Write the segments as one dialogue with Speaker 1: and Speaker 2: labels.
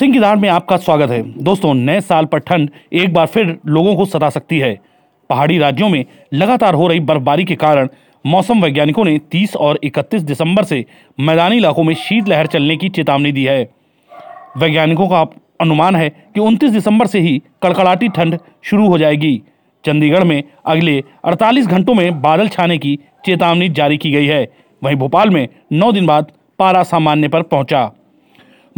Speaker 1: सिंह की में आपका स्वागत है। दोस्तों, नए साल पर ठंड एक बार फिर लोगों को सता सकती है। पहाड़ी राज्यों में लगातार हो रही बर्फबारी के कारण मौसम वैज्ञानिकों ने 30 और 31 दिसंबर से मैदानी इलाकों में शीतलहर चलने की चेतावनी दी है। वैज्ञानिकों का अनुमान है कि 29 दिसंबर से ही कड़कड़ाटी ठंड शुरू हो जाएगी। चंडीगढ़ में अगले 48 घंटों में बादल छाने की चेतावनी जारी की गई है। वहीं भोपाल में 9 दिन बाद पारा सामान्य पर पहुँचा।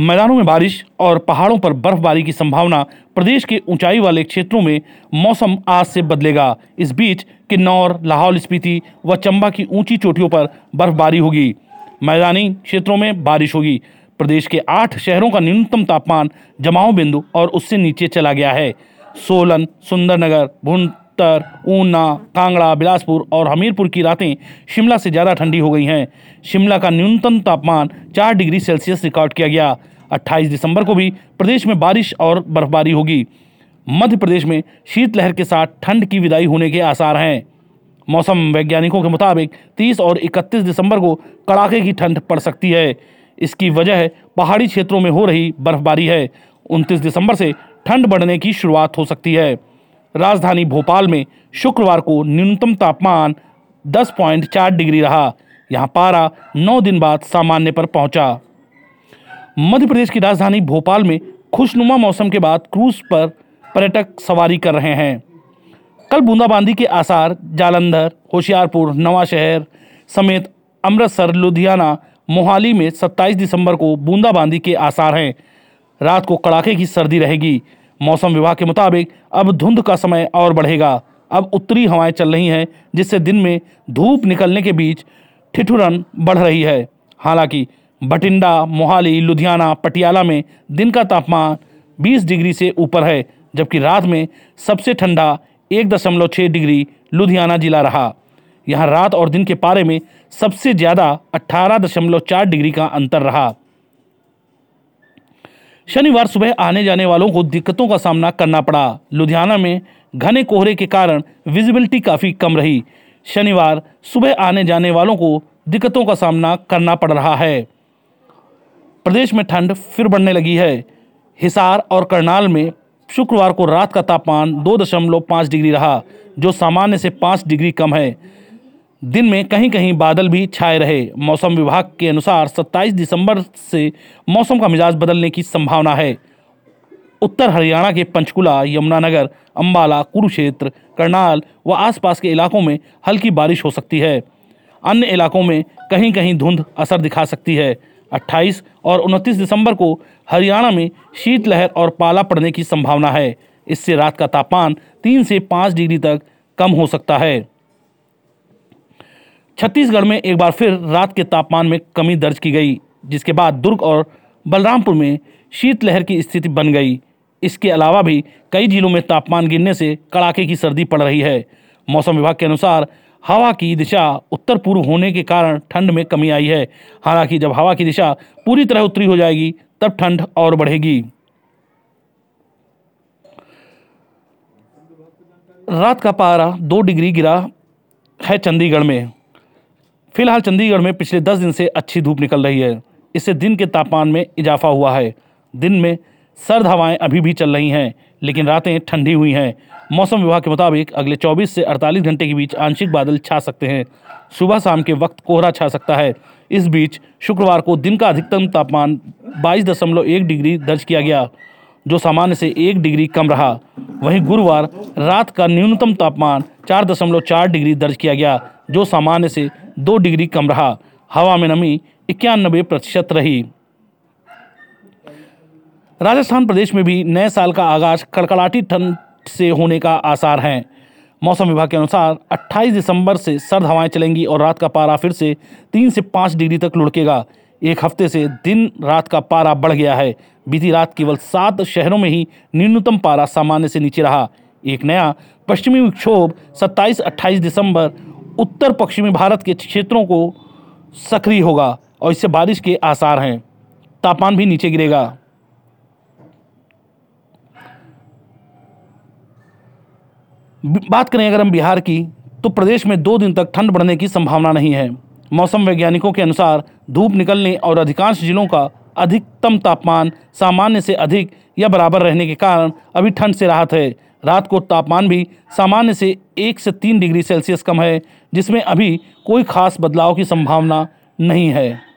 Speaker 1: मैदानों में बारिश और पहाड़ों पर बर्फबारी की संभावना प्रदेश के ऊंचाई वाले क्षेत्रों में मौसम आज से बदलेगा। इस बीच किन्नौर, लाहौल स्पीति व चंबा की ऊँची चोटियों पर बर्फबारी होगी। मैदानी क्षेत्रों में बारिश होगी। प्रदेश के आठ शहरों का न्यूनतम तापमान जमाव बिंदु और उससे नीचे चला गया है। सोलन, सुंदरनगर भुंतर ऊना, कांगड़ा, बिलासपुर और हमीरपुर की रातें शिमला से ज़्यादा ठंडी हो गई हैं। शिमला का न्यूनतम तापमान चार डिग्री सेल्सियस रिकॉर्ड किया गया। 28 दिसंबर को भी प्रदेश में बारिश और बर्फबारी होगी। मध्य प्रदेश में शीतलहर के साथ ठंड की विदाई होने के आसार हैं। मौसम वैज्ञानिकों के मुताबिक 30 और 31 दिसंबर को कड़ाके की ठंड पड़ सकती है। इसकी वजह पहाड़ी क्षेत्रों में हो रही बर्फबारी है। 29 दिसंबर से ठंड बढ़ने की शुरुआत हो सकती है। राजधानी भोपाल में शुक्रवार को न्यूनतम तापमान 10.4 डिग्री रहा। यहाँ पारा 9 दिन बाद सामान्य पर पहुँचा। मध्य प्रदेश की राजधानी भोपाल में खुशनुमा मौसम के बाद क्रूज पर पर्यटक सवारी कर रहे हैं। कल बूंदाबांदी के आसार जालंधर, होशियारपुर, नवाशहर समेत अमृतसर, लुधियाना, मोहाली में 27 दिसंबर को बूंदाबांदी के आसार हैं। रात को कड़ाके की सर्दी रहेगी। मौसम विभाग के मुताबिक अब धुंध का समय और बढ़ेगा। अब उत्तरी हवाएँ चल रही हैं, जिससे दिन में धूप निकलने के बीच ठिठुरन बढ़ रही है। हालाँकि बठिंडा, मोहाली, लुधियाना, पटियाला में दिन का तापमान 20 डिग्री से ऊपर है, जबकि रात में सबसे ठंडा एक दशमलव छः डिग्री लुधियाना जिला रहा। यहाँ रात और दिन के पारे में सबसे ज़्यादा अट्ठारह दशमलव चार डिग्री का अंतर रहा। शनिवार सुबह आने जाने वालों को दिक्कतों का सामना करना पड़ा। लुधियाना में घने कोहरे के कारण विजिबिलिटी काफ़ी कम रही। शनिवार सुबह आने जाने वालों को दिक्कतों का सामना करना पड़ रहा है। प्रदेश में ठंड फिर बढ़ने लगी है। हिसार और करनाल में शुक्रवार को रात का तापमान दो दशमलव पाँच डिग्री रहा, जो सामान्य से पाँच डिग्री कम है। दिन में कहीं कहीं बादल भी छाए रहे। मौसम विभाग के अनुसार 27 दिसंबर से मौसम का मिजाज बदलने की संभावना है। उत्तर हरियाणा के पंचकुला, यमुनानगर, अंबाला, कुरुक्षेत्र, करनाल व आसपास के इलाकों में हल्की बारिश हो सकती है। अन्य इलाकों में कहीं कहीं धुंध असर दिखा सकती है। 28 और 29 दिसंबर को हरियाणा में शीतलहर और पाला पड़ने की संभावना है। इससे रात का तापमान तीन से पाँच डिग्री तक कम हो सकता है। छत्तीसगढ़ में एक बार फिर रात के तापमान में कमी दर्ज की गई, जिसके बाद दुर्ग और बलरामपुर में शीतलहर की स्थिति बन गई। इसके अलावा भी कई जिलों में तापमान गिरने से कड़ाके की सर्दी पड़ रही है। मौसम विभाग के अनुसार, हवा की दिशा उत्तर पूर्व होने के कारण ठंड में कमी आई है। हालाँकि जब हवा की दिशा पूरी तरह उत्तरी हो जाएगी, तब ठंड और बढ़ेगी। रात का पारा दो डिग्री गिरा है चंडीगढ़ में। फ़िलहाल चंडीगढ़ में पिछले दस दिन से अच्छी धूप निकल रही है। इससे दिन के तापमान में इजाफा हुआ है। दिन में सर्द हवाएँ अभी भी चल रही हैं, लेकिन रातें ठंडी हुई हैं। मौसम विभाग के मुताबिक अगले 24 से 48 घंटे के बीच आंशिक बादल छा सकते हैं। सुबह शाम के वक्त कोहरा छा सकता है। इस बीच शुक्रवार को दिन का अधिकतम तापमान बाईस दशमलव एक डिग्री दर्ज किया गया, जो सामान्य से एक डिग्री कम रहा। वहीं गुरुवार रात का न्यूनतम तापमान चार दशमलव चार डिग्री दर्ज किया गया, जो सामान्य से दो डिग्री कम रहा। हवा में नमी इक्यानबे प्रतिशत रही। राजस्थान प्रदेश में भी नए साल का आगाज़ कड़कड़ाटी ठंड से होने का आसार हैं। मौसम विभाग के अनुसार 28 दिसंबर से सर्द हवाएँ चलेंगी और रात का पारा फिर से तीन से पाँच डिग्री तक लुढ़केगा। एक हफ़्ते से दिन रात का पारा बढ़ गया है। बीती रात केवल सात शहरों में ही न्यूनतम पारा सामान्य से नीचे रहा। एक नया पश्चिमी विक्षोभ 27-28 दिसंबर उत्तर पश्चिमी भारत के क्षेत्रों को सक्रिय होगा और इससे बारिश के आसार हैं। तापमान भी नीचे गिरेगा। बात करें अगर हम बिहार की तो प्रदेश में दो दिन तक ठंड बढ़ने की संभावना नहीं है। मौसम वैज्ञानिकों के अनुसार धूप निकलने और अधिकांश जिलों का अधिकतम तापमान सामान्य से अधिक या बराबर रहने के कारण अभी ठंड से राहत है। रात को तापमान भी सामान्य से एक से तीन डिग्री सेल्सियस कम है, जिसमें अभी कोई खास बदलाव की संभावना नहीं है।